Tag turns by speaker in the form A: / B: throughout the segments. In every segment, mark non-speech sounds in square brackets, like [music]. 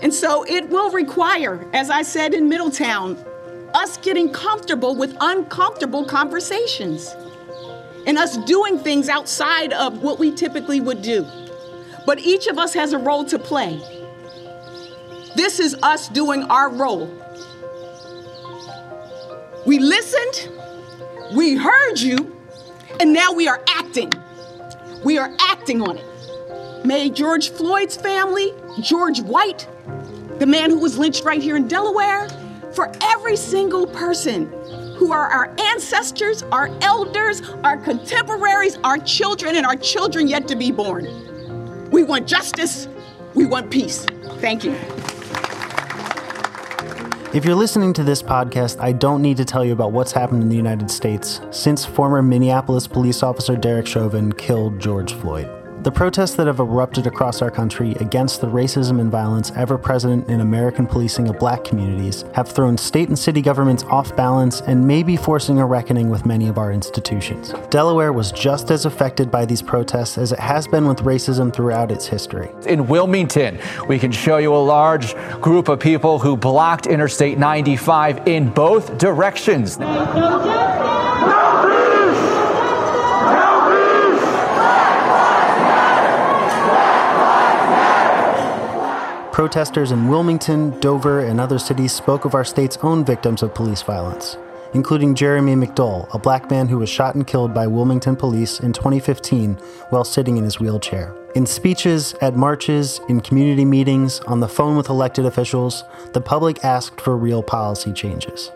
A: And so it will require, as I said in Middletown, us getting comfortable with uncomfortable conversations and us doing things outside of what we typically would do. But each of us has a role to play. This is us doing our role. We listened, we heard you, and now we are acting. We are acting on it. May George Floyd's family, George White, the man who was lynched right here in Delaware, for every single person who are our ancestors, our elders, our contemporaries, our children, and our children yet to be born. We want justice, we want peace. Thank you.
B: If you're listening to this podcast, I don't need to tell you about what's happened in the United States since former Minneapolis police officer Derek Chauvin killed George Floyd. The protests that have erupted across our country against the racism and violence ever present in American policing of black communities have thrown state and city governments off balance and may be forcing a reckoning with many of our institutions. Delaware was just as affected by these protests as it has been with racism throughout its history.
C: In Wilmington, we can show you a large group of people who blocked Interstate 95 in both directions.
B: Protesters in Wilmington, Dover, and other cities spoke of our state's own victims of police violence, including Jeremy McDole, a black man who was shot and killed by Wilmington police in 2015 while sitting in his wheelchair. In speeches, at marches, in community meetings, on the phone with elected officials, the public asked for real policy changes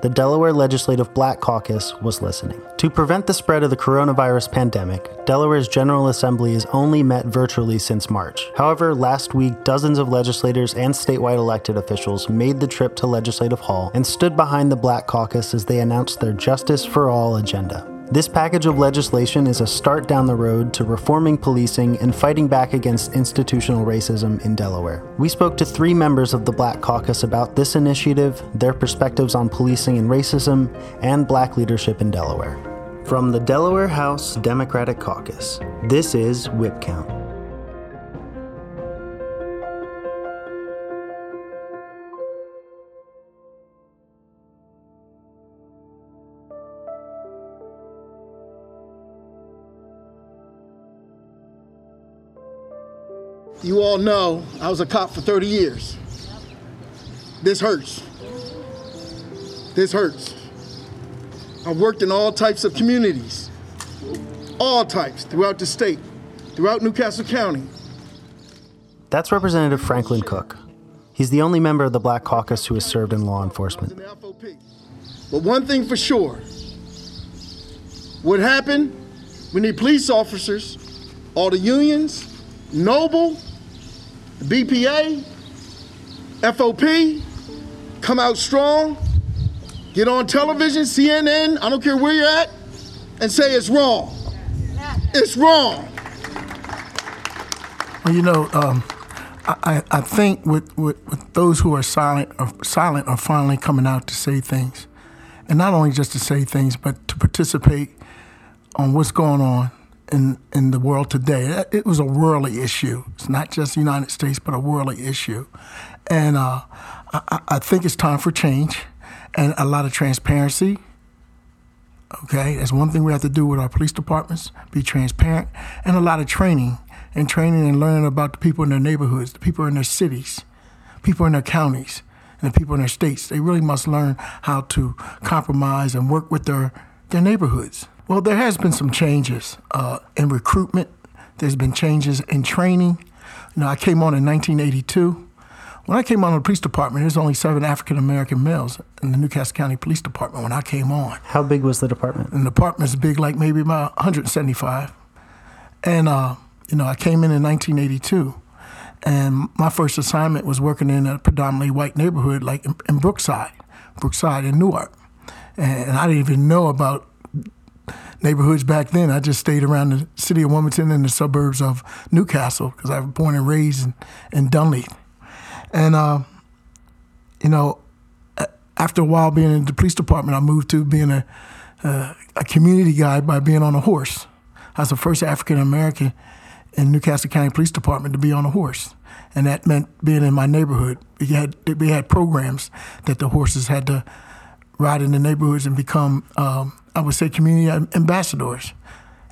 B: the Delaware Legislative Black Caucus was listening. To prevent the spread of the coronavirus pandemic, Delaware's General Assembly has only met virtually since March. However, last week, dozens of legislators and statewide elected officials made the trip to Legislative Hall and stood behind the Black Caucus as they announced their Justice for All agenda. This package of legislation is a start down the road to reforming policing and fighting back against institutional racism in Delaware. We spoke to three members of the Black Caucus about this initiative, their perspectives on policing and racism, and black leadership in Delaware. From the Delaware House Democratic Caucus, this is Whip Count.
D: You all know I was a cop for 30 years. This hurts. This hurts. I've worked in all types of communities, all types throughout the state, throughout New Castle County.
B: That's Representative Franklin Cooke. He's the only member of the Black Caucus who has served in law enforcement.
D: But one thing for sure what happened, we need police officers, all the unions, Noble, BPA, FOP, come out strong, get on television, CNN, I don't care where you're at, and say it's wrong. It's wrong.
E: Well, you know, um, I, I think with, with, with, those who are silent are silent are finally coming out to say things, and not only just to say things, but to participate on what's going on in in the world today. It was a worldly issue. It's not just the United States, but a worldly issue. And uh, I, I, think it's time for change and a lot of transparency. Okay, that's one thing we have to do with our police departments: be transparent, and a lot of training and training and learning about the people in their neighborhoods, the people in their cities, people in their counties, and the people in their states. They really must learn how to compromise and work with their their neighborhoods. Well, there has been some changes uh, in recruitment. There's been changes in training. You know, I came on in 1982. When I came on the police department, there was only seven African American males in the New Castle County Police Department when I came on.
B: How big was the department?
E: And the department's big, like maybe about 175. And uh, you know, I came in in 1982, and my first assignment was working in a predominantly white neighborhood, like in, in Brookside, Brookside in Newark. And I didn't even know about neighborhoods back then. I just stayed around the city of Wilmington and the suburbs of New Castle because I was born and raised in, in. And, uh, you know, after a while being in the police department, I moved to being a, uh, a community guy by being on a horse. I was the first African American in New Castle County Police Department to be on a horse. and that meant being in my neighborhood. We had we had programs that the horses had to ride in the neighborhoods and become, um, I would say, community ambassadors,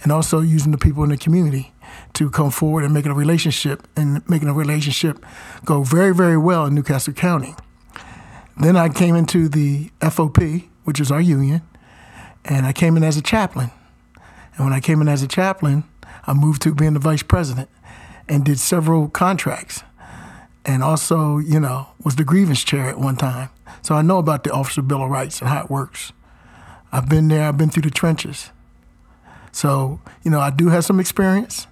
E: and also using the people in the community to come forward and making a relationship and making a relationship go very very well in New Castle County. Then I came into the FOP, which is our union, and I came in as a chaplain. And when I came in as a chaplain, I moved to being the vice president and did several contracts. And also, you know, was the grievance chair at one time. So I know about the Officer Bill of Rights and how it works. I've been there, I've been through the trenches. So, you know, I do have some experience.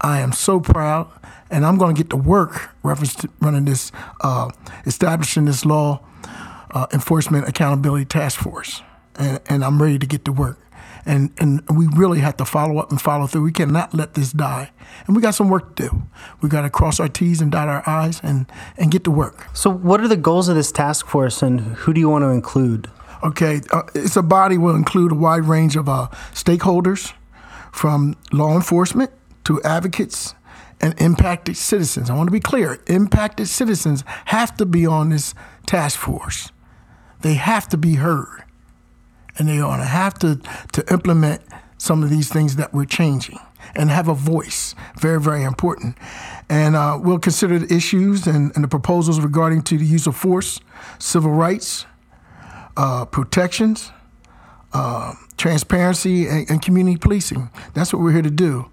E: I am so proud, and I'm going to get to work reference to running this, uh, establishing this law uh, enforcement accountability task force, and, and I'm ready to get to work and and we really have to follow up and follow through. We cannot let this die, and we got some work to do. We got to cross our T's and dot our I's and and get to work.
B: So, what are the goals of this task force, and who do you want to include?
E: Okay, uh, it's a body will include a wide range of uh, stakeholders, from law enforcement to advocates and impacted citizens. I want to be clear: impacted citizens have to be on this task force. They have to be heard and they're going to have to to implement some of these things that we're changing and have a voice. Very, very important. And uh, we'll consider the issues and, and, the proposals regarding to the use of force, civil rights, uh, protections, uh, transparency, and, and, community policing. That's what we're here to do.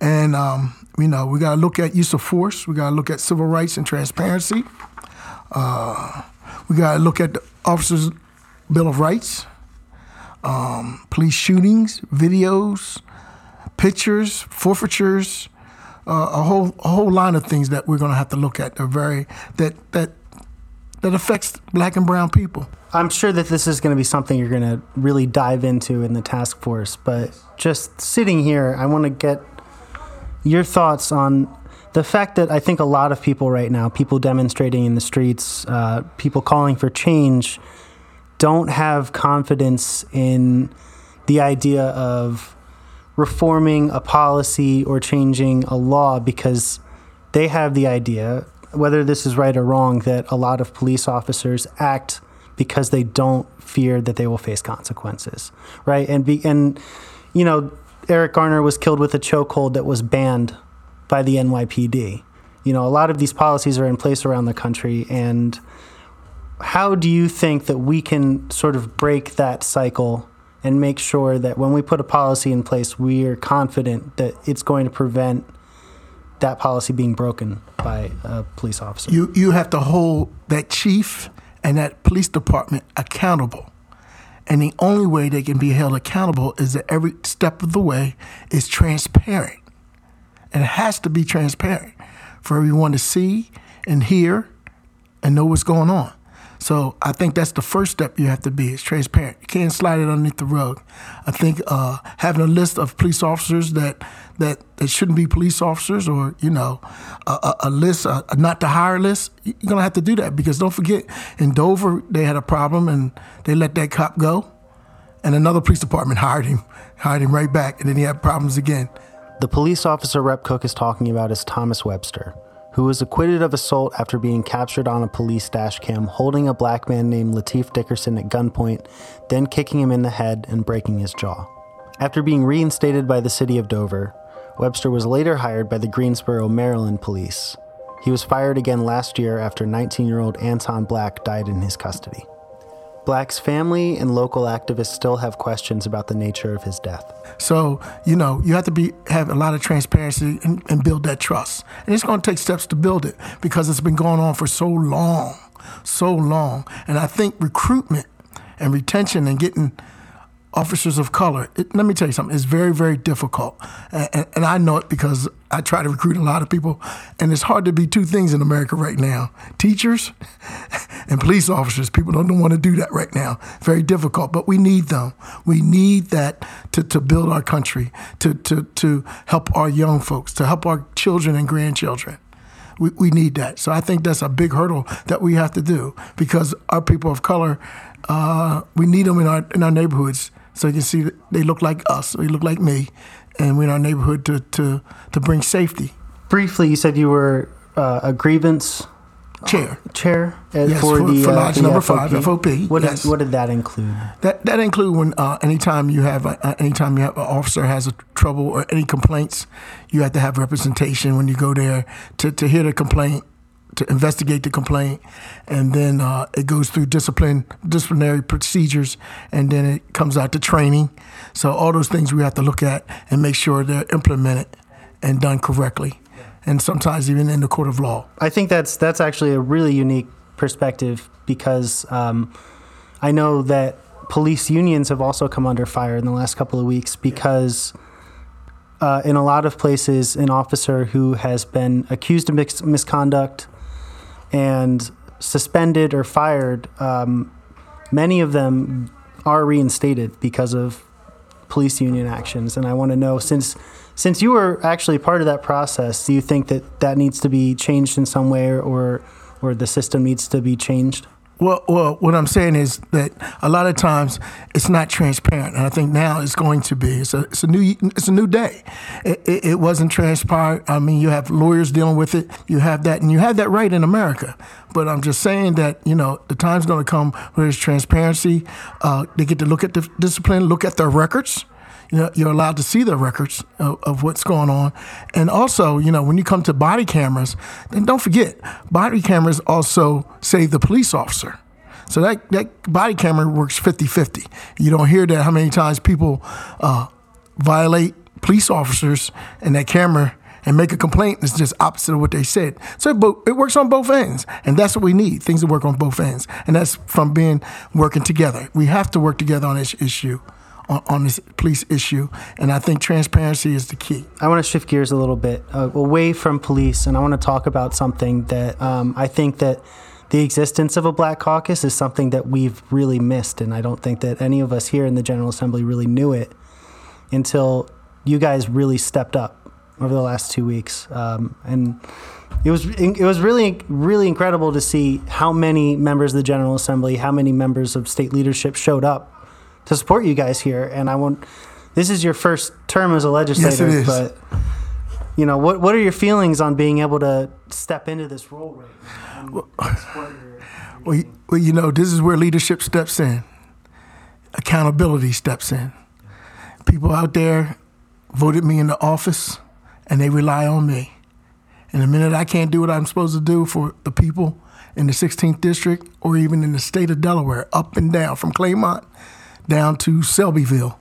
E: And um, you know, we got to look at use of force. We got to look at civil rights and transparency. Uh, we got to look at the officers' bill of rights um, police shootings, videos, pictures, forfeitures, uh, a whole a whole line of things that we're going to have to look at. They're very that that that affects black and brown people.
B: I'm sure that this is going to be something you're going to really dive into in the task force. But just sitting here, I want to get your thoughts on the fact that I think a lot of people right now, people demonstrating in the streets, uh, people calling for change don't have confidence in the idea of reforming a policy or changing a law because they have the idea, whether this is right or wrong, that a lot of police officers act because they don't fear that they will face consequences, right? And be, and you know, Eric Garner was killed with a chokehold that was banned by the NYPD. You know, a lot of these policies are in place around the country, and how do you think that we can sort of break that cycle and make sure that when we put a policy in place, we are confident that it's going to prevent that policy being broken by a police officer?
E: You you have to hold that chief and that police department accountable. And the only way they can be held accountable is that every step of the way is transparent. And it has to be transparent for everyone to see and hear and know what's going on. So I think that's the first step you have to be is transparent. You can't slide it underneath the rug. I think uh, having a list of police officers that that, that shouldn't be police officers, or you know, a, a, a list, a, a, not to hire list, you're gonna have to do that because don't forget, in Dover they had a problem and they let that cop go, and another police department [laughs] hired him, hired him right back, and then he had problems again.
B: The police officer Rep Cooke is talking about is Thomas Webster who was acquitted of assault after being captured on a police dashcam holding a black man named Lateef Dickerson at gunpoint, then kicking him in the head and breaking his jaw. After being reinstated by the city of Dover, Webster was later hired by the Greensboro, Maryland police. He was fired again last year after 19 year old Anton Black died in his custody. Black's family and local activists still have questions about the nature of his death.
E: So, you know, you have to be have a lot of transparency and, and build that trust. And it's going to take steps to build it because it's been going on for so long, so long. And I think recruitment and retention and getting officers of color, it, let me tell you something, it's very, very difficult. And, and, and, I know it because I try to recruit a lot of people, and it's hard to be two things in America right now teachers [laughs] and police officers. People don't want to do that right now. Very difficult, but we need them. We need that to, to build our country, to, to, to help our young folks, to help our children and grandchildren. We, we need that. So I think that's a big hurdle that we have to do because our people of color, uh, we need them in our, in our neighborhoods so you can see they look like us, they look like me, and we're in our neighborhood to, to, to bring safety.
B: Briefly, you said you were uh, a grievance
E: chair.
B: chair uh,
E: Yes,
B: for,
E: for-
B: the
E: for
B: uh,
E: lodge
B: the
E: number five, FOP,
B: What,
E: yes.
B: did, what did that include?
E: That that include when uh, anytime you have a, uh, anytime you have an officer has a trouble or any complaints, you have to have representation when you go there to, to hear the complaint, to investigate the complaint, and then uh, it goes through discipline disciplinary procedures, and then it comes out to training. So all those things we have to look at and make sure they're implemented and done correctly, and sometimes even in the court of law.
B: I think that's that's actually a really unique perspective because um, I know that police unions have also come under fire in the last couple of weeks because uh, in a lot of places, an officer who has been accused of mis- misconduct and suspended or fired, um, many of them are reinstated because of police union actions. And I want to know since since you were actually part of that process, do you think that that needs to be changed in some way, or or the system needs to be changed?
E: Well, well, what I'm saying is that a lot of times it's not transparent, and I think now it's going to be. It's a, it's a new, it's a new day. It, it, it wasn't transparent. I mean, you have lawyers dealing with it. You have that, and you have that right in America. But I'm just saying that you know the time's going to come where there's transparency. Uh, they get to look at the discipline, look at their records. You know, you're allowed to see the records of, of what's going on. And also, you know, when you come to body cameras, then don't forget, body cameras also save the police officer. So that, that body camera works 50 50. You don't hear that how many times people uh, violate police officers and that camera and make a complaint it's just opposite of what they said. So it works on both ends, and that's what we need things that work on both ends, and that's from being working together. We have to work together on this issue, on, on this police issue, and I think transparency is the key.
B: I want to shift gears a little bit uh, away from police, and I want to talk about something that um, I think that the existence of a black caucus is something that we've really missed, and I don't think that any of us here in the General Assembly really knew it until you guys really stepped up over the last two weeks, um, and it was it was really really incredible to see how many members of the General Assembly, how many members of state leadership showed up to support you guys here, and I want. This is your first term as a legislator,
E: is.
B: but you know what? What are your feelings on being able to step into this role right now?
E: Well, you, well, you know, this is where leadership steps in, accountability steps in. People out there voted me into office, and they rely on me. And the minute I can't do what I'm supposed to do for the people in the 16th district, or even in the state of Delaware, up and down from Claymont down to Selbyville,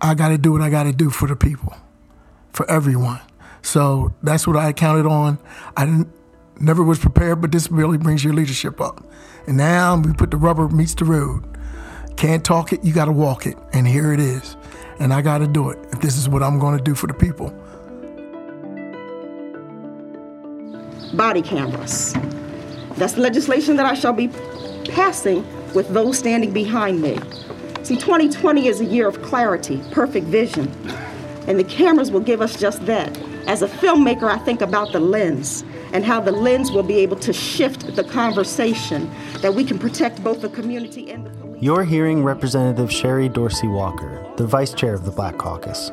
E: I got to do what I got to do for the people, for everyone. So that's what I counted on. I didn't, never was prepared, but this really brings your leadership up. And now we put the rubber meets the road. Can't talk it, you got to walk it. And here it is. And I got to do it if this is what I'm going to do for the people.
A: body cameras. That's the legislation that I shall be passing with those standing behind me. See, 2020 is a year of clarity, perfect vision, and the cameras will give us just that. As a filmmaker, I think about the lens and how the lens will be able to shift the conversation that we can protect both the community and the police.
B: You're hearing Representative Sherry Dorsey Walker, the vice chair of the Black Caucus.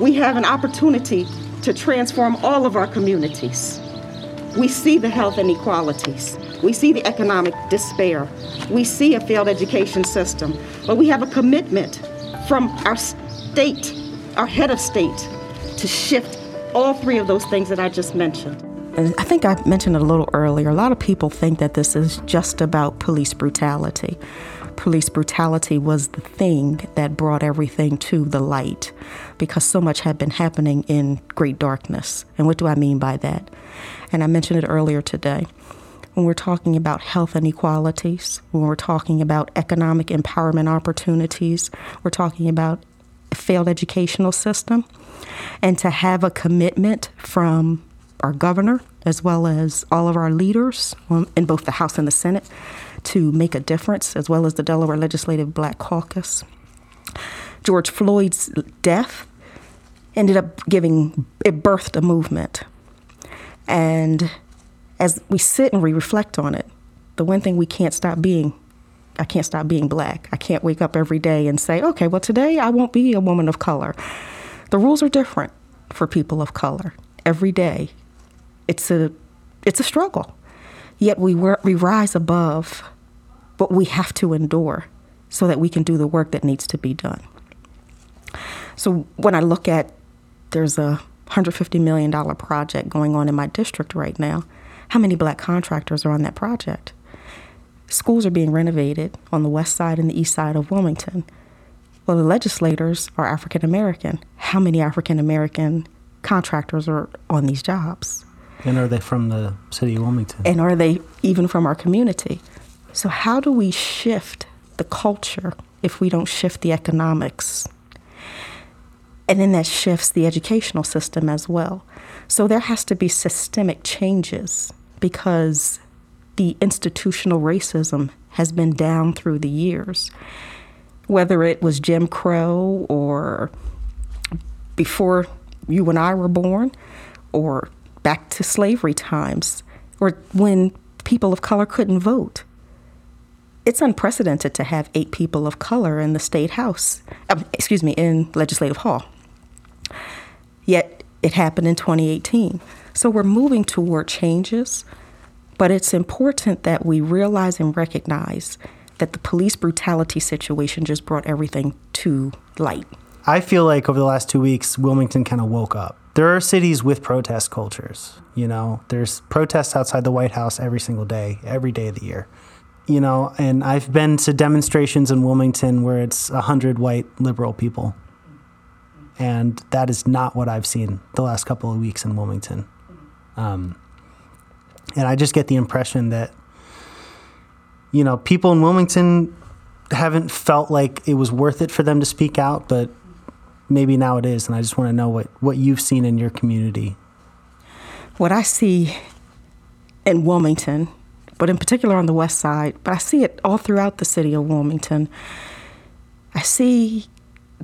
A: we have an opportunity to transform all of our communities. We see the health inequalities. We see the economic despair. We see a failed education system. But we have a commitment from our state, our head of state, to shift all three of those things that I just mentioned.
F: I think I mentioned it a little earlier. A lot of people think that this is just about police brutality. Police brutality was the thing that brought everything to the light because so much had been happening in great darkness. And what do I mean by that? And I mentioned it earlier today. When we're talking about health inequalities, when we're talking about economic empowerment opportunities, we're talking about a failed educational system, and to have a commitment from our governor as well as all of our leaders um, in both the House and the Senate to make a difference, as well as the Delaware Legislative Black Caucus. George Floyd's death ended up giving it birthed a movement. And as we sit and we reflect on it, the one thing we can't stop being I can't stop being black. I can't wake up every day and say, okay, well, today I won't be a woman of color. The rules are different for people of color. every day. It's a it's a struggle. Yet we we rise above what we have to endure so that we can do the work that needs to be done. So when I look at there's a $150 million project going on in my district right now, how many black contractors are on that project? Schools are being renovated on the west side and the east side of Wilmington. Well, the legislators are African American. How many African American contractors are on these jobs?
B: And are they from the city of Wilmington?
F: And are they even from our community? So, how do we shift the culture if we don't shift the economics? And then that shifts the educational system as well. So, there has to be systemic changes because the institutional racism has been down through the years. Whether it was Jim Crow or before you and I were born, or back to slavery times, or when people of color couldn't vote. It's unprecedented to have eight people of color in the state house, uh, excuse me, in Legislative Hall. Yet it happened in 2018. So we're moving toward changes, but it's important that we realize and recognize that the police brutality situation just brought everything to light.
B: I feel like over the last two weeks, Wilmington kind of woke up. There are cities with protest cultures. You know, there's protests outside the White House every single day, every day of the year. You know, and I've been to demonstrations in Wilmington where it's a hundred white liberal people, and that is not what I've seen the last couple of weeks in Wilmington. Um, and I just get the impression that, you know, people in Wilmington haven't felt like it was worth it for them to speak out, but maybe now it is, and I just want to know what, what you've seen in your community.
F: What I see in Wilmington, but in particular on the west side, but I see it all throughout the city of Wilmington, I see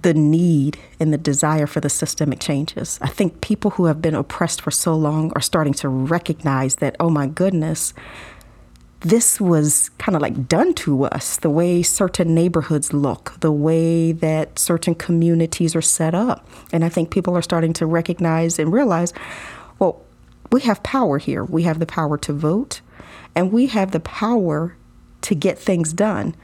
F: the need and the desire for the systemic changes. I think people who have been oppressed for so long are starting to recognize that, oh my goodness, this was kind of like done to us the way certain neighborhoods look, the way that certain communities are set up. And I think people are starting to recognize and realize well, we have power here. We have the power to vote, and we have the power to get things done.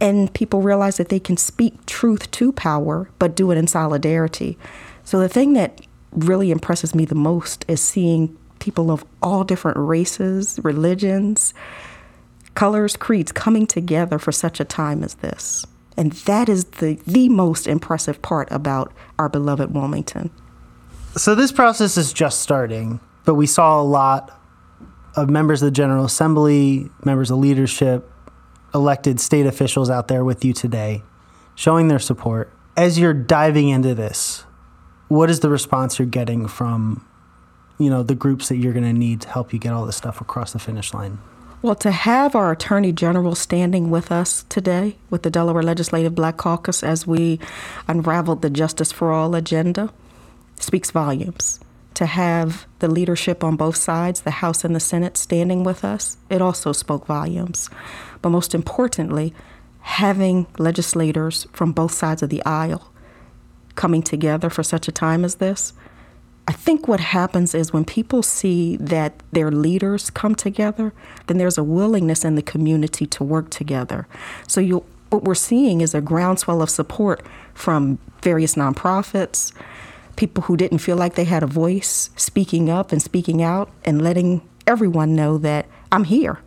F: And people realize that they can speak truth to power, but do it in solidarity. So the thing that really impresses me the most is seeing people of all different races, religions, colors, creeds coming together for such a time as this. And that is the, the most impressive part about our beloved Wilmington.
B: So this process is just starting, but we saw a lot of members of the General Assembly, members of leadership, elected state officials out there with you today, showing their support. As you're diving into this, what is the response you're getting from, you know, the groups that you're going to need to help you get all this stuff across the finish line?
F: Well, to have our Attorney General standing with us today with the Delaware Legislative Black Caucus as we unraveled the Justice for All agenda speaks volumes. To have the leadership on both sides, the House and the Senate, standing with us, it also spoke volumes. But most importantly, having legislators from both sides of the aisle coming together for such a time as this I think what happens is when people see that their leaders come together, then there's a willingness in the community to work together. So you, what we're seeing is a groundswell of support from various nonprofits, people who didn't feel like they had a voice, speaking up and speaking out and letting everyone know that I'm here.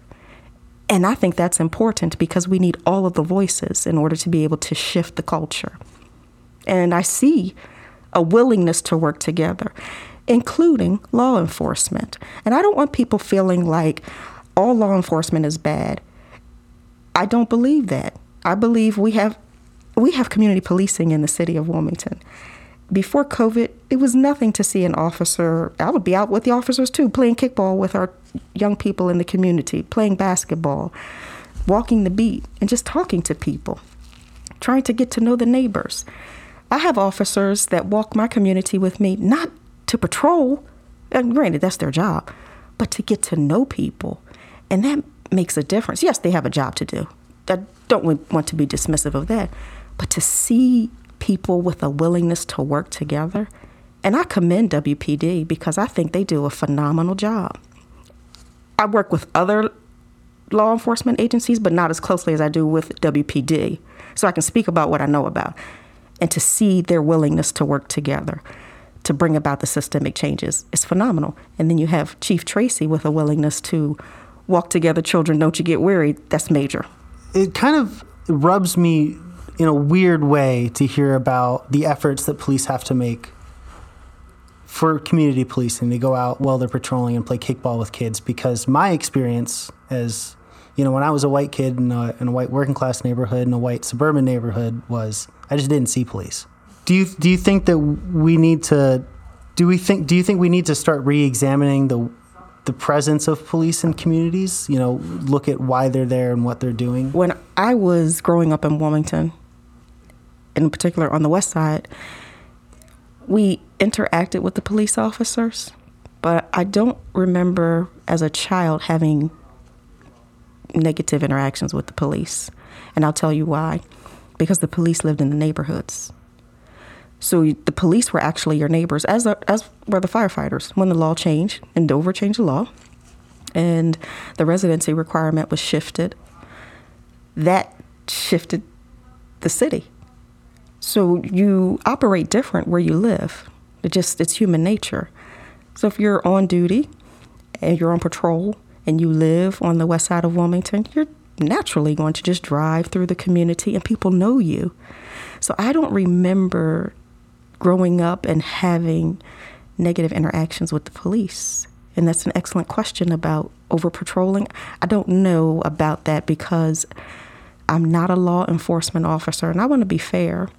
F: And I think that's important because we need all of the voices in order to be able to shift the culture. And I see a willingness to work together, including law enforcement. And I don't want people feeling like all law enforcement is bad. I don't believe that. I believe we have we have community policing in the city of Wilmington. Before COVID, it was nothing to see an officer. I would be out with the officers too, playing kickball with our young people in the community, playing basketball, walking the beat, and just talking to people, trying to get to know the neighbors. I have officers that walk my community with me, not to patrol, and granted, that's their job, but to get to know people. And that makes a difference. Yes, they have a job to do. I don't want to be dismissive of that. But to see people with a willingness to work together, And I commend WPD because I think they do a phenomenal job. I work with other law enforcement agencies, but not as closely as I do with WPD. So I can speak about what I know about and to see their willingness to work together to bring about the systemic changes is phenomenal. And then you have Chief Tracy with a willingness to walk together, children, don't you get weary. That's major.
B: It kind of rubs me in a weird way to hear about the efforts that police have to make for community policing to go out while they're patrolling and play kickball with kids. Because my experience as you know when i was a white kid in a, in a white working class neighborhood in a white suburban neighborhood was i just didn't see police. Do you do you think that we need to do we think do you think we need to start re-examining the the presence of police in communities? You know look at why they're there and what they're doing?
F: When i was growing up in wilmington in particular on the west side we interacted with the police officers but i don't remember as a child having negative interactions with the police and i'll tell you why because the police lived in the neighborhoods so the police were actually your neighbors, as as were the firefighters. When the law changed, and Dover changed the law, and the residency requirement was shifted, that shifted the city. So you operate different where you live. It just it's human nature. So if you're on duty and you're on patrol and you live on the west side of Wilmington, you're naturally going to just drive through the community and people know you. So I don't remember growing up and having negative interactions with the police? And that's an excellent question about over patrolling. I don't know about that because I'm not a law enforcement officer, and I want to be fair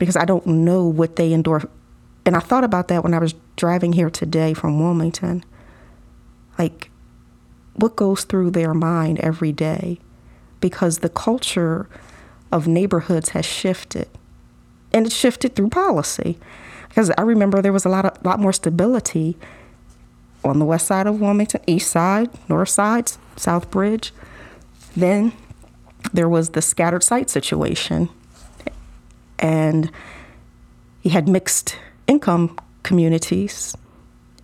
F: because I don't know what they endure. And I thought about that when I was driving here today from Wilmington. Like, what goes through their mind every day? Because the culture of neighborhoods has shifted and it shifted through policy. Because I remember there was a lot of lot more stability on the west side of Wilmington, east side, north side, South Bridge. Then there was the scattered site situation, and he had mixed income communities,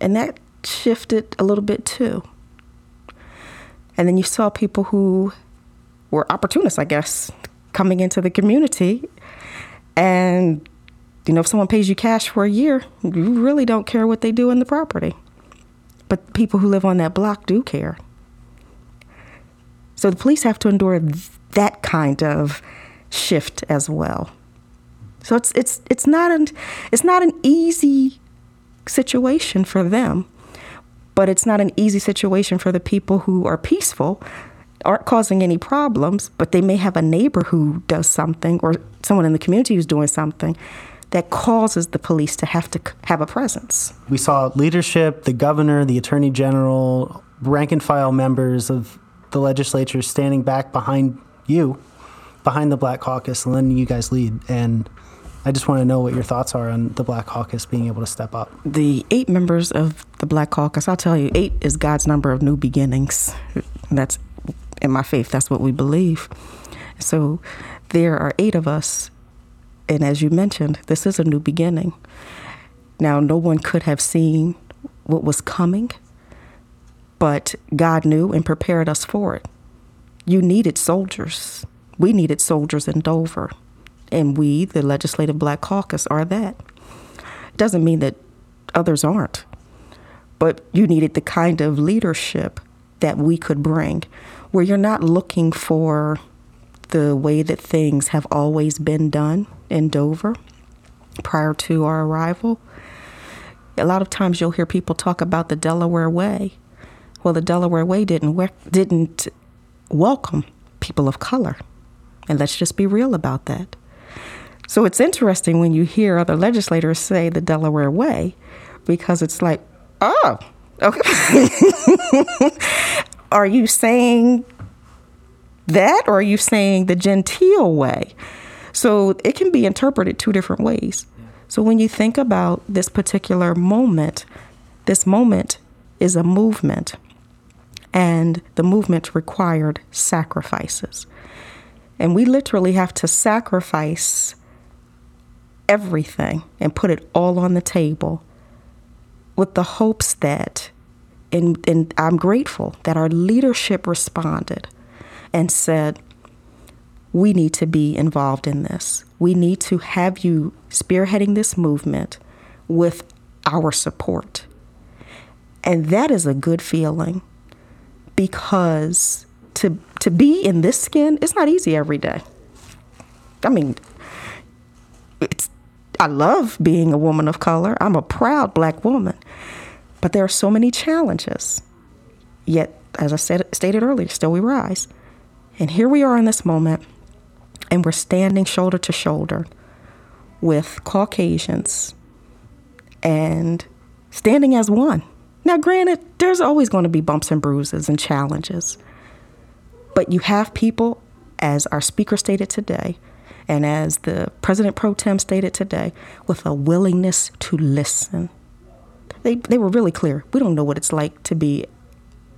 F: and that shifted a little bit too. And then you saw people who were opportunists, I guess, coming into the community and, you know, if someone pays you cash for a year, you really don't care what they do in the property. But people who live on that block do care. So the police have to endure that kind of shift as well. So it's it's it's not an it's not an easy situation for them, but it's not an easy situation for the people who are peaceful aren't causing any problems, but they may have a neighbor who does something or someone in the community who's doing something that causes the police to have to have a presence.
B: We saw leadership, the governor, the attorney general, rank and file members of the legislature standing back behind you, behind the Black Caucus, and letting you guys lead. And I just want to know what your thoughts are on the Black Caucus being able to step up.
F: The eight members of the Black Caucus, I'll tell you, eight is God's number of new beginnings. That's in my faith, that's what we believe. So there are eight of us. And as you mentioned, this is a new beginning. Now, no one could have seen what was coming, but God knew and prepared us for it. You needed soldiers. We needed soldiers in Dover. And we, the Legislative Black Caucus, are that. Doesn't mean that others aren't, but you needed the kind of leadership that we could bring where you're not looking for the way that things have always been done in Dover prior to our arrival. A lot of times you'll hear people talk about the Delaware Way. Well, the Delaware Way didn't we- didn't welcome people of color. And let's just be real about that. So it's interesting when you hear other legislators say the Delaware Way because it's like, oh, okay. [laughs] are you saying that or are you saying the genteel way? So it can be interpreted two different ways. So when you think about this particular moment, this moment is a movement, and the movement required sacrifices. And we literally have to sacrifice everything and put it all on the table with the hopes that, and, and I'm grateful that our leadership responded and said, we need to be involved in this. We need to have you spearheading this movement with our support. And that is a good feeling because to to be in this skin, it's not easy every day. I mean, it's I love being a woman of color. I'm a proud black woman. But there are so many challenges. Yet, as I said stated earlier, still we rise. And here we are in this moment, and we're standing shoulder to shoulder with Caucasians and standing as one. Now, granted, there's always going to be bumps and bruises and challenges, but you have people, as our speaker stated today, and as the President Pro Tem stated today, with a willingness to listen. They, they were really clear. We don't know what it's like to be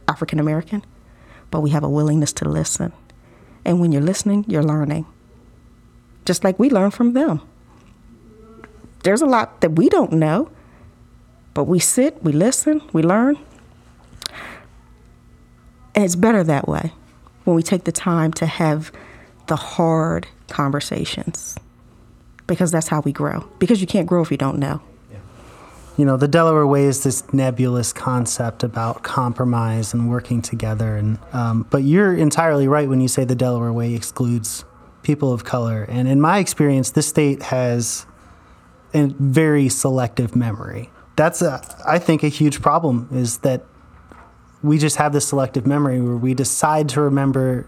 F: African American, but we have a willingness to listen. And when you're listening, you're learning. Just like we learn from them. There's a lot that we don't know, but we sit, we listen, we learn. And it's better that way when we take the time to have the hard conversations because that's how we grow. Because you can't grow if you don't know.
B: You know, the Delaware Way is this nebulous concept about compromise and working together, and um, but you're entirely right when you say the Delaware Way excludes people of color. And in my experience, this state has a very selective memory. That's, a, I think, a huge problem is that we just have this selective memory where we decide to remember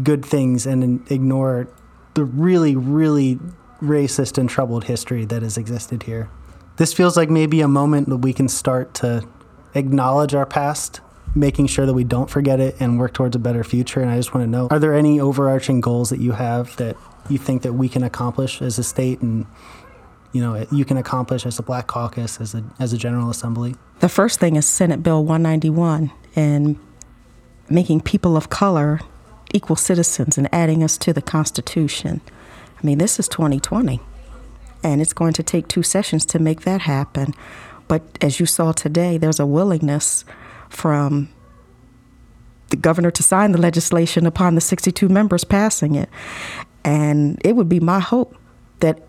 B: good things and ignore the really, really racist and troubled history that has existed here. This feels like maybe a moment that we can start to acknowledge our past, making sure that we don't forget it and work towards a better future. And I just want to know are there any overarching goals that you have that you think that we can accomplish as a state and you know you can accomplish as a black caucus as a as a general assembly
F: the first thing is senate bill 191 and making people of color equal citizens and adding us to the Constitution. I mean, this is 2020, and it's going to take two sessions to make that happen. But as you saw today, there's a willingness from the governor to sign the legislation upon the 62 members passing it. And it would be my hope that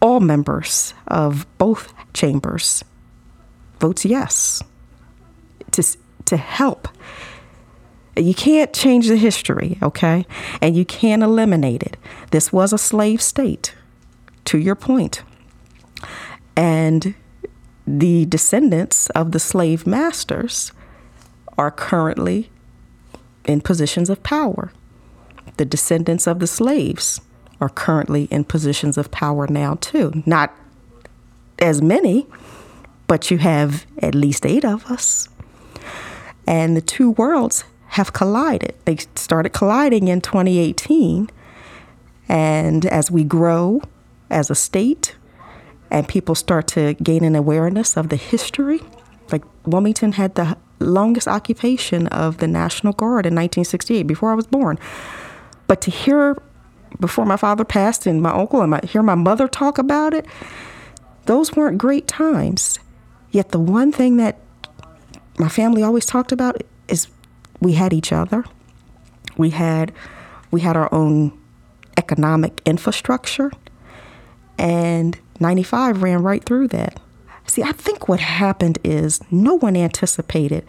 F: all members of both chambers votes yes to, to help you can't change the history, okay? And you can't eliminate it. This was a slave state, to your point. And the descendants of the slave masters are currently in positions of power. The descendants of the slaves are currently in positions of power now, too. Not as many, but you have at least eight of us. And the two worlds have collided. They started colliding in 2018. And as we grow as a state and people start to gain an awareness of the history, like Wilmington had the longest occupation of the National Guard in 1968, before I was born. But to hear, before my father passed and my uncle and my, hear my mother talk about it, those weren't great times. Yet the one thing that my family always talked about is we had each other. We had we had our own economic infrastructure, and 95 ran right through that. See, I think what happened is no one anticipated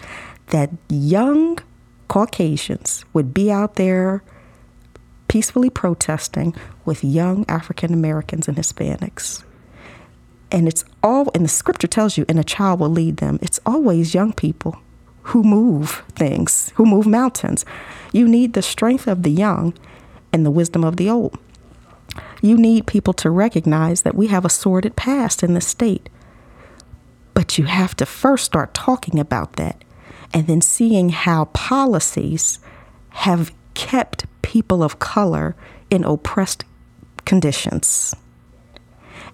F: that young Caucasians would be out there peacefully protesting with young African Americans and Hispanics. And it's all, and the scripture tells you, and a child will lead them. It's always young people who move things, who move mountains. You need the strength of the young and the wisdom of the old. You need people to recognize that we have a sordid past in the state. But you have to first start talking about that and then seeing how policies have kept people of color in oppressed conditions.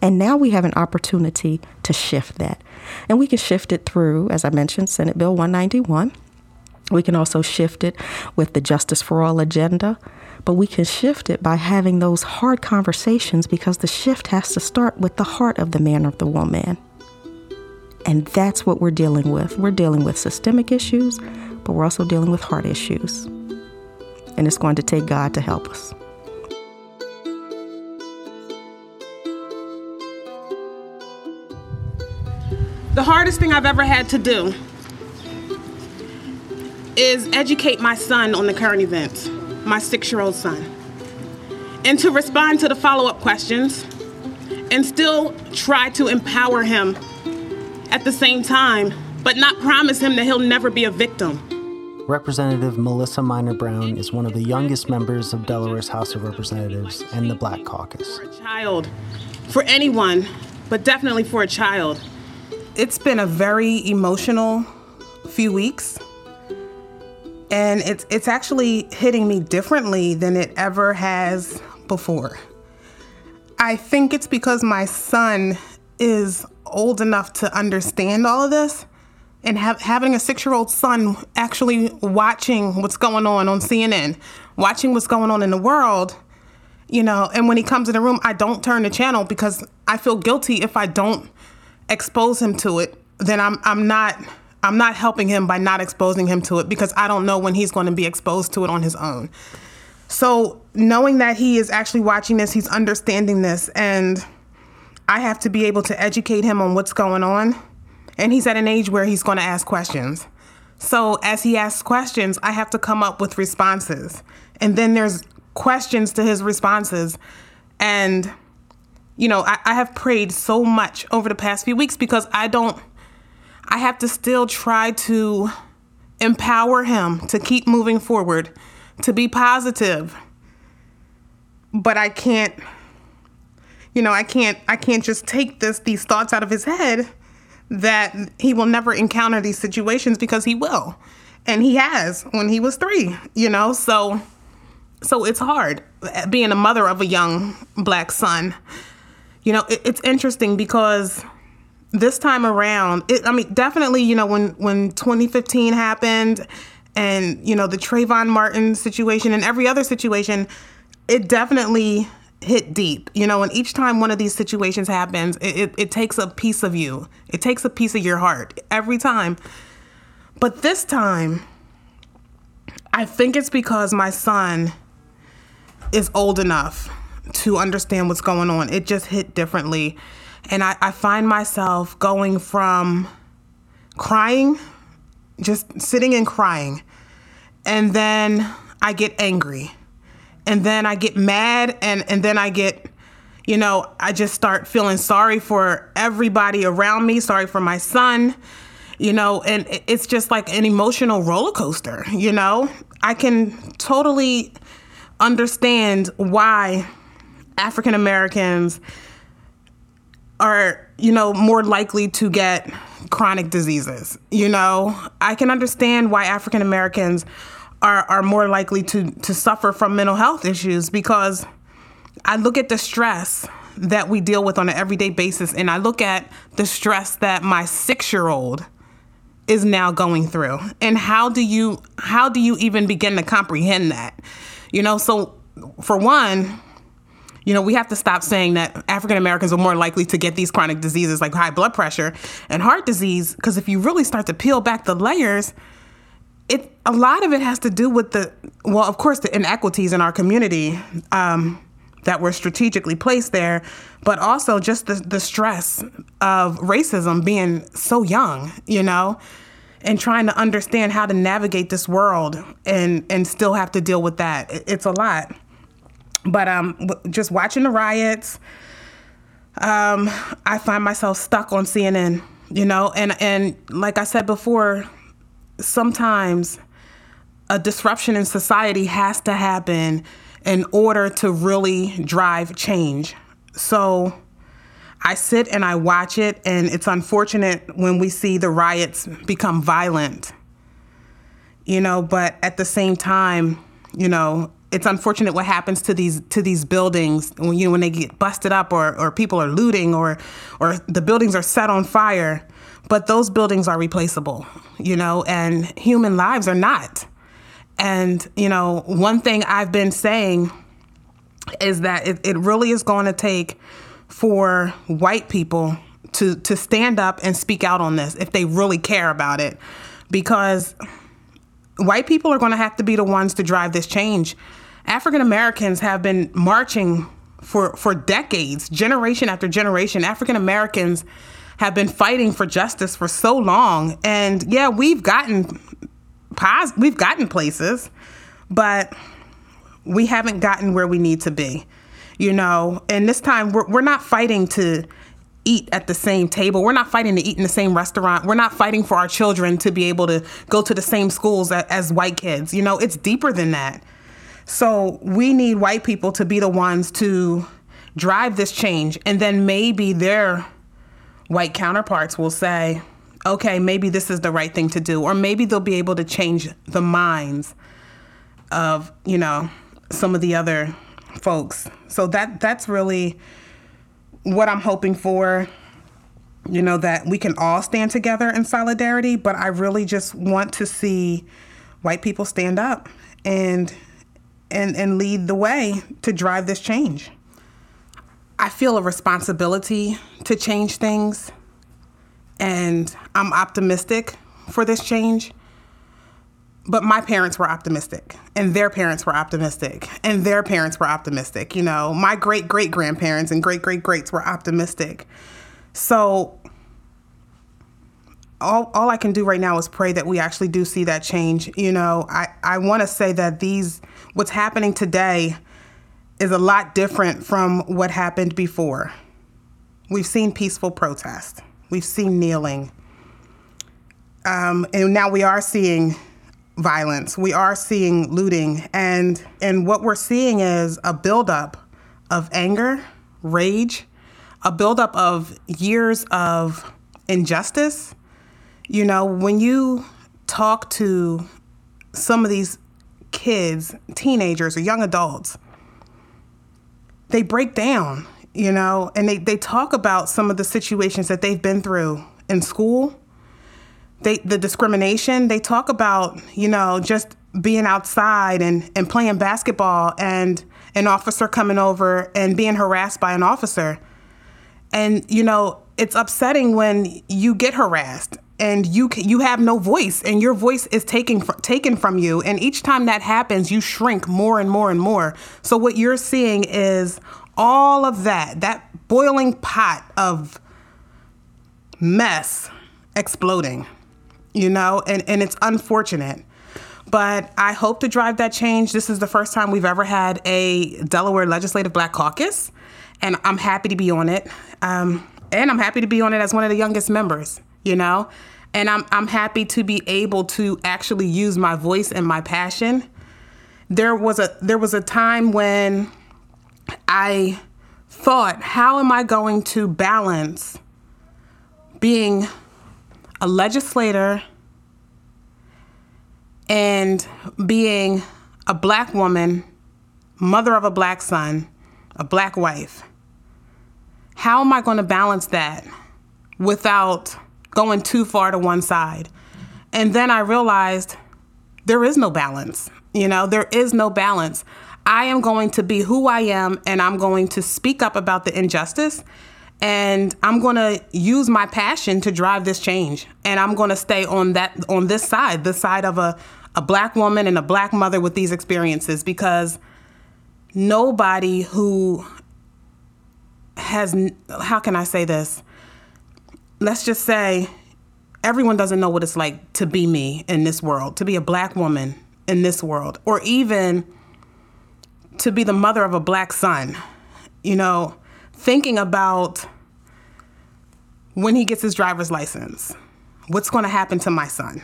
F: And now we have an opportunity to shift that. And we can shift it through, as I mentioned, Senate Bill 191. We can also shift it with the Justice for All agenda, but we can shift it by having those hard conversations because the shift has to start with the heart of the man or the woman. And that's what we're dealing with. We're dealing with systemic issues, but we're also dealing with heart issues. And it's going to take God to help us.
G: The hardest thing I've ever had to do is educate my son on the current events, my six year old son, and to respond to the follow up questions and still try to empower him at the same time, but not promise him that he'll never be a victim.
B: Representative Melissa Minor Brown is one of the youngest members of Delaware's House of Representatives and the Black Caucus.
G: For a child, for anyone, but definitely for a child. It's been a very emotional few weeks. And it's it's actually hitting me differently than it ever has before. I think it's because my son is old enough to understand all of this and have, having a six year old son actually watching what's going on on CNN, watching what's going on in the world, you know, and when he comes in the room, I don't turn the channel because I feel guilty if I don't expose him to it, then I'm, I'm not. I'm not helping him by not exposing him to it because I don't know when he's going to be exposed to it on his own. So, knowing that he is actually watching this, he's understanding this, and I have to be able to educate him on what's going on. And he's at an age where he's going to ask questions. So, as he asks questions, I have to come up with responses. And then there's questions to his responses. And, you know, I, I have prayed so much over the past few weeks because I don't, I have to still try to empower him to keep moving forward to be positive. But I can't you know, I can't I can't just take this these thoughts out of his head that he will never encounter these situations because he will. And he has when he was 3, you know? So so it's hard eh, being a mother of a young black son. You know, it, it's interesting because this time around, it, I mean, definitely, you know, when when 2015 happened and you know the Trayvon Martin situation and every other situation, it definitely hit deep. You know, and each time one of these situations happens, it, it, it takes a piece of you. It takes a piece of your heart every time. But this time, I think it's because my son is old enough to understand what's going on. It just hit differently. And I, I find myself going from crying, just sitting and crying, and then I get angry. And then I get mad and, and then I get, you know, I just start feeling sorry for everybody around me, sorry for my son, you know, and it's just like an emotional roller coaster, you know? I can totally understand why African Americans are, you know, more likely to get chronic diseases. You know, I can understand why African Americans are, are more likely to, to suffer from mental health issues because I look at the stress that we deal with on an everyday basis and I look at the stress that my six year old is now going through. And how do you how do you even begin to comprehend that? You know, so for one, you know, we have to stop saying that African Americans are more likely to get these chronic diseases like high blood pressure and heart disease. Because if you really start to peel back the layers, it a lot of it has to do with the well, of course, the inequities in our community um, that were strategically placed there, but also just the the stress of racism being so young, you know, and trying to understand how to navigate this world and and still have to deal with that. It's a lot. But um, just watching the riots, um, I find myself stuck on CNN. You know, and and like I said before, sometimes a disruption in society has to happen in order to really drive change. So I sit and I watch it, and it's unfortunate when we see the riots become violent. You know, but at the same time, you know, it's unfortunate what happens to these to these buildings when you know when they get busted up or or people are looting or or the buildings are set on fire but those buildings are replaceable you know and human lives are not. And you know one thing i've been saying is that it, it really is going to take for white people to to stand up and speak out on this if they really care about it. Because white people are going to have to be the ones to drive this change. African Americans have been marching for for decades, generation after generation. African Americans have been fighting for justice for so long and yeah, we've gotten pos- we've gotten places, but we haven't gotten where we need to be. You know, and this time we're we're not fighting to eat at the same table. We're not fighting to eat in the same restaurant. We're not fighting for our children to be able to go to the same schools as, white kids. You know, it's deeper than that. So we need white people to be the ones to drive this change. And then maybe their white counterparts will say, okay, maybe this is the right thing to do. Or maybe they'll be able to change the minds of, you know, some of the other folks. So that that's really what I'm hoping for, you know, that we can all stand together in solidarity, but I really just want to see white people stand up and and and lead the way to drive this change. I feel a responsibility to change things and I'm optimistic for this change. But my parents were optimistic, and their parents were optimistic, and their parents were optimistic. You know, my great great grandparents and great great greats were optimistic. So, all, all I can do right now is pray that we actually do see that change. You know, I, I want to say that these, what's happening today is a lot different from what happened before. We've seen peaceful protest, we've seen kneeling. Um, and now we are seeing violence. We are seeing looting, and and what we're seeing is a buildup of anger, rage, a buildup of years of injustice. You know, when you talk to some of these kids, teenagers, or young adults, they break down, you know, and they, they talk about some of the situations that they've been through in school they the discrimination they talk about you know just being outside and and playing basketball and an officer coming over and being harassed by an officer. And you know it's upsetting when you get harassed and you you have no voice and your voice is taken taken from you. And each time that happens you shrink more and more and more. So what you're seeing is all of that that boiling pot of mess exploding you know, and, and it's unfortunate. But I hope to drive that change. This is the first time we've ever had a Delaware Legislative Black Caucus, and I'm happy to be on it. Um, and I'm happy to be on it as one of the youngest members, you know? And I'm, I'm happy to be able to actually use my voice and my passion. There was a there was a time when I thought, how am I going to balance being a legislator and being a black woman, mother of a black son, a black wife. How am I going to balance that without going too far to one side? And then I realized there is no balance. You know, there is no balance. I am going to be who I am and I'm going to speak up about the injustice and I'm going to use my passion to drive this change. And I'm going to stay on that on this side, the side of a a black woman and a black mother with these experiences because nobody who has how can I say this? Let's just say everyone doesn't know what it's like to be me in this world, to be a black woman in this world, or even to be the mother of a black son. You know, thinking about when he gets his driver's license, what's going to happen to my son?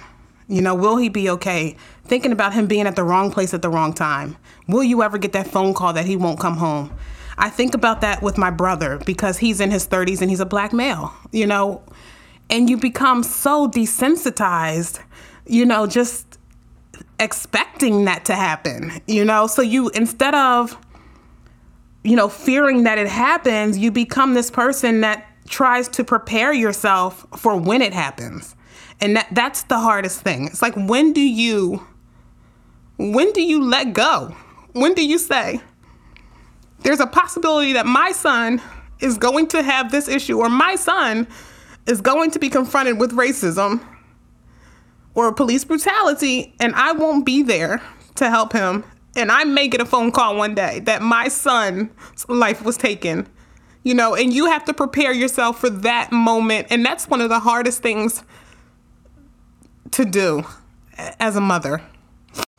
G: You know, will he be okay? Thinking about him being at the wrong place at the wrong time. Will you ever get that phone call that he won't come home? I think about that with my brother because he's in his 30s and he's a black male, you know, and you become so desensitized, you know, just expecting that to happen, you know? So you, instead of, you know, fearing that it happens, you become this person that tries to prepare yourself for when it happens. And that that's the hardest thing. It's like when do you when do you let go? When do you say there's a possibility that my son is going to have this issue, or my son is going to be confronted with racism or police brutality, and I won't be there to help him. And I may get a phone call one day that my son's life was taken, you know, and you have to prepare yourself for that moment. And that's one of the hardest things to do as a mother.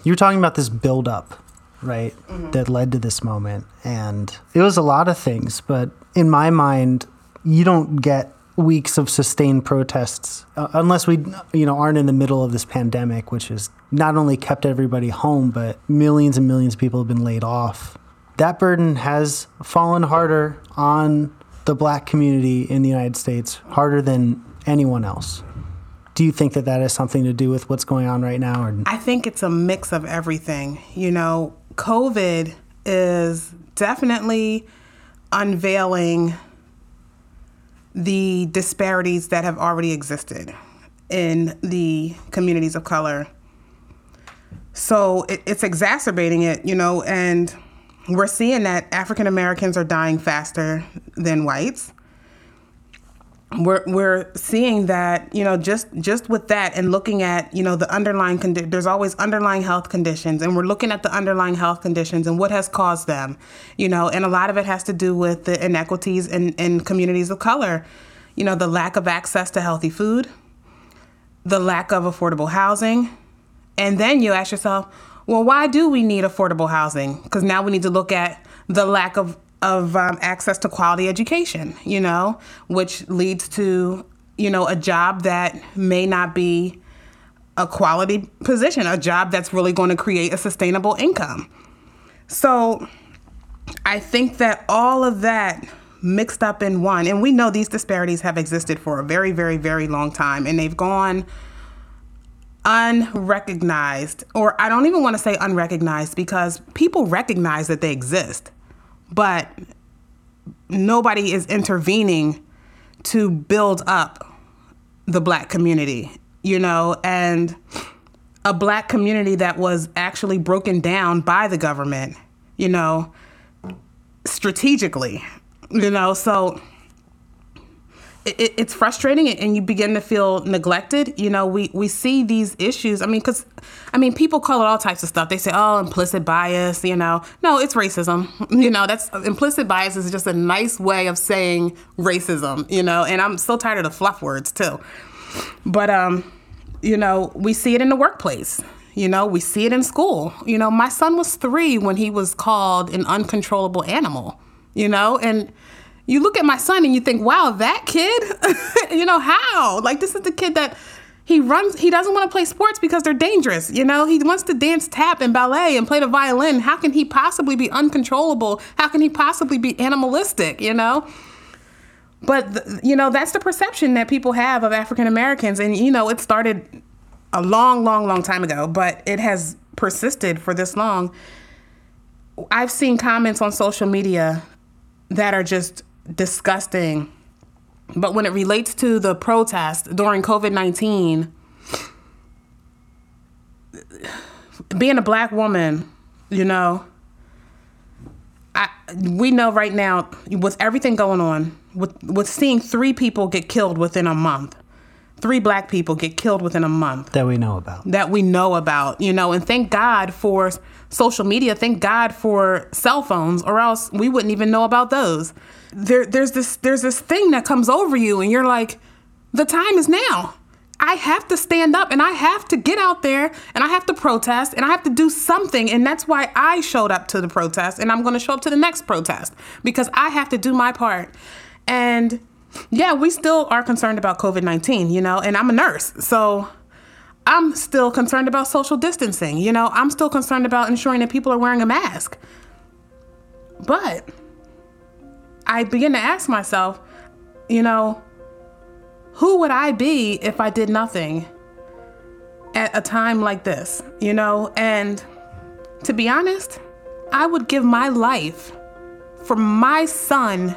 B: You're talking about this build up, right? Mm-hmm. That led to this moment. And it was a lot of things, but in my mind, you don't get weeks of sustained protests uh, unless we you know aren't in the middle of this pandemic which has not only kept everybody home but millions and millions of people have been laid off that burden has fallen harder on the black community in the United States harder than anyone else do you think that that has something to do with what's going on right now? Or?
G: I think it's a mix of everything. You know, COVID is definitely unveiling the disparities that have already existed in the communities of color. So it, it's exacerbating it, you know, and we're seeing that African Americans are dying faster than whites we're we're seeing that you know just just with that and looking at you know the underlying condi- there's always underlying health conditions and we're looking at the underlying health conditions and what has caused them you know and a lot of it has to do with the inequities in, in communities of color. You know the lack of access to healthy food the lack of affordable housing and then you ask yourself well why do we need affordable housing? Because now we need to look at the lack of of um, access to quality education, you know, which leads to, you know, a job that may not be a quality position, a job that's really going to create a sustainable income. So I think that all of that mixed up in one, and we know these disparities have existed for a very, very, very long time, and they've gone unrecognized, or I don't even want to say unrecognized because people recognize that they exist but nobody is intervening to build up the black community, you know, and a black community that was actually broken down by the government, you know, strategically, you know, so it, it's frustrating and you begin to feel neglected. You know, we, we see these issues. I mean, because, I mean, people call it all types of stuff. They say, oh, implicit bias, you know. No, it's racism. [laughs] You know, that's implicit bias is just a nice way of saying racism, you know, and I'm so tired of the fluff words too. But, um, you know, we see it in the workplace. You know, we see it in school. You know, my son was three when he was called an uncontrollable animal, you know, and you look at my son and you think, wow, that kid, [laughs] you know, how? Like, this is the kid that he runs, he doesn't want to play sports because they're dangerous. You know, he wants to dance tap and ballet and play the violin. How can he possibly be uncontrollable? How can he possibly be animalistic, you know? But, you know, that's the perception that people have of African Americans. And, you know, it started a long, long, long time ago, but it has persisted for this long. I've seen comments on social media that are just disgusting. But when it relates to the protest during COVID 19, being a black woman, you know, I, we know right now with everything going on, with with seeing three people get killed within a month, three black people get killed within a month
B: that we know about.
G: That we know about, you know, and thank God for social media. Thank God for cell phones, or else we wouldn't even know about those there there's this there's this thing that comes over you and you're like the time is now I have to stand up and I have to get out there and I have to protest and I have to do something. And that's why I showed up to the protest and I'm going to show up to the next protest because I have to do my part. And yeah, we still are concerned about COVID 19, you know, and I'm a nurse. So I'm still concerned about social distancing. You know, I'm still concerned about ensuring that people are wearing a mask. But I begin to ask myself, you know, who would I be if I did nothing at a time like this, you know? And to be honest, I would give my life for my son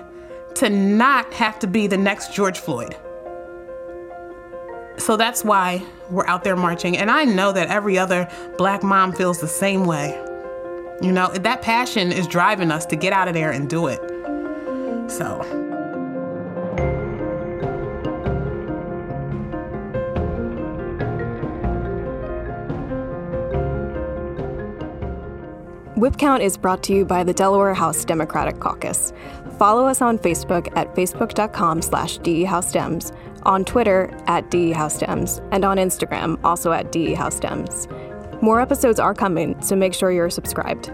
G: to not have to be the next George Floyd. So that's why we're out there marching. And I know that every other black mom feels the same way. You know, that passion is driving us to get out of there and do it. So.
H: Whip Count is brought to you by the Delaware House Democratic Caucus. Follow us on Facebook at facebook.com slash DEHouseDems, on Twitter at DEHouseDems, and on Instagram also at DEHouseDems. More episodes are coming, so make sure you're subscribed.